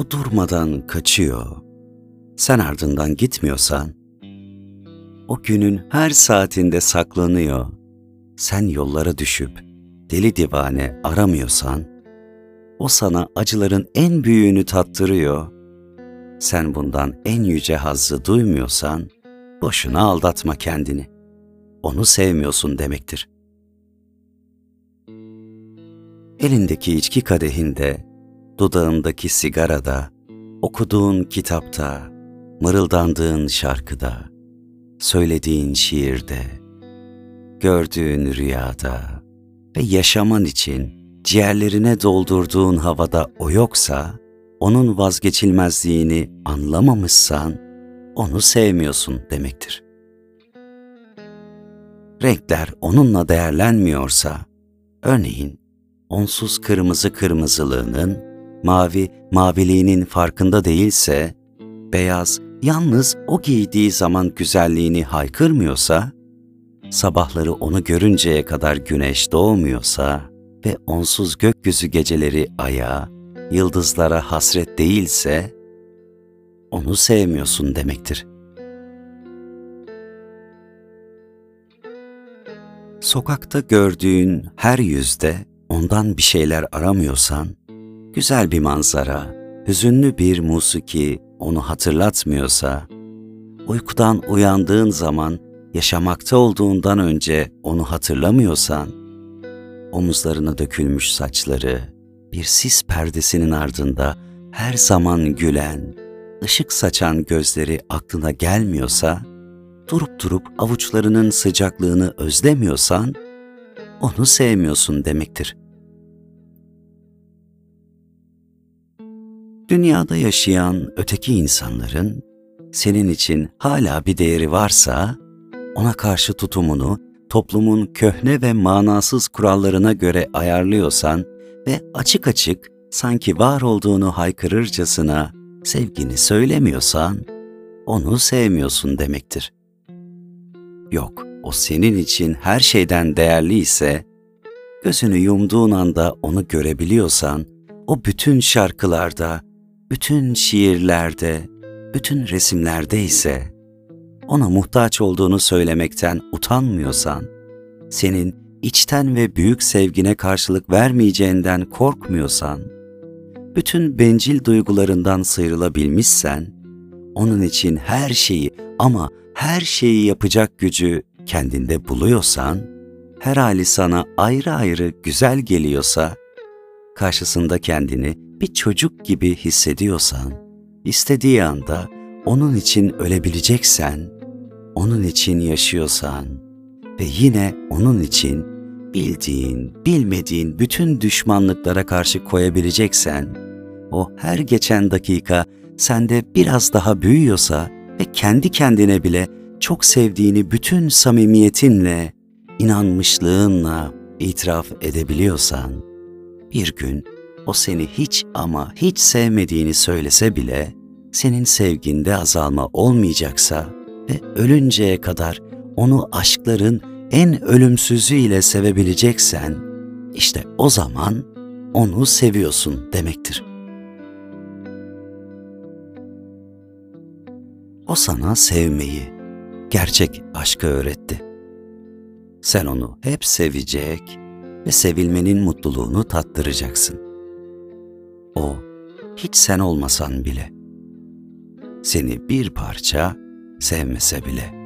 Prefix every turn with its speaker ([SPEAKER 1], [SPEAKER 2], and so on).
[SPEAKER 1] O durmadan kaçıyor. Sen ardından gitmiyorsan, o günün her saatinde saklanıyor. Sen yollara düşüp deli divane aramıyorsan, o sana acıların en büyüğünü tattırıyor. Sen bundan en yüce hazzı duymuyorsan, boşuna aldatma kendini. Onu sevmiyorsun demektir. Elindeki içki kadehinde, dudağındaki sigarada, okuduğun kitapta, mırıldandığın şarkıda, söylediğin şiirde, gördüğün rüyada ve yaşaman için ciğerlerine doldurduğun havada o yoksa, onun vazgeçilmezliğini anlamamışsan, onu sevmiyorsun demektir. Renkler onunla değerlenmiyorsa, örneğin onsuz kırmızı kırmızılığının, mavi maviliğinin farkında değilse, beyaz yalnız o giydiği zaman güzelliğini haykırmıyorsa, sabahları onu görünceye kadar güneş doğmuyorsa ve onsuz gökyüzü geceleri aya, yıldızlara hasret değilse, onu sevmiyorsun demektir. Sokakta gördüğün her yüzde ondan bir şeyler aramıyorsan, güzel bir manzara, hüzünlü bir musiki onu hatırlatmıyorsa, uykudan uyandığın zaman yaşamakta olduğundan önce onu hatırlamıyorsan, omuzlarına dökülmüş saçları, bir sis perdesinin ardında her zaman gülen, ışık saçan gözleri aklına gelmiyorsa, durup durup avuçlarının sıcaklığını özlemiyorsan, onu sevmiyorsun demektir. Dünyada yaşayan öteki insanların senin için hala bir değeri varsa, ona karşı tutumunu toplumun köhne ve manasız kurallarına göre ayarlıyorsan ve açık açık sanki var olduğunu haykırırcasına sevgini söylemiyorsan, onu sevmiyorsun demektir. Yok, o senin için her şeyden değerli ise, gözünü yumduğun anda onu görebiliyorsan, o bütün şarkılarda, bütün şiirlerde, bütün resimlerde ise ona muhtaç olduğunu söylemekten utanmıyorsan, senin içten ve büyük sevgine karşılık vermeyeceğinden korkmuyorsan, bütün bencil duygularından sıyrılabilmişsen, onun için her şeyi ama her şeyi yapacak gücü kendinde buluyorsan, her hali sana ayrı ayrı güzel geliyorsa, karşısında kendini bir çocuk gibi hissediyorsan, istediği anda onun için ölebileceksen, onun için yaşıyorsan ve yine onun için bildiğin, bilmediğin bütün düşmanlıklara karşı koyabileceksen, o her geçen dakika sende biraz daha büyüyorsa ve kendi kendine bile çok sevdiğini bütün samimiyetinle, inanmışlığınla itiraf edebiliyorsan, bir gün o seni hiç ama hiç sevmediğini söylese bile, senin sevginde azalma olmayacaksa ve ölünceye kadar onu aşkların en ölümsüzüyle sevebileceksen, işte o zaman onu seviyorsun demektir. O sana sevmeyi, gerçek aşkı öğretti. Sen onu hep sevecek ve sevilmenin mutluluğunu tattıracaksın. O, hiç sen olmasan bile, seni bir parça sevmese bile.''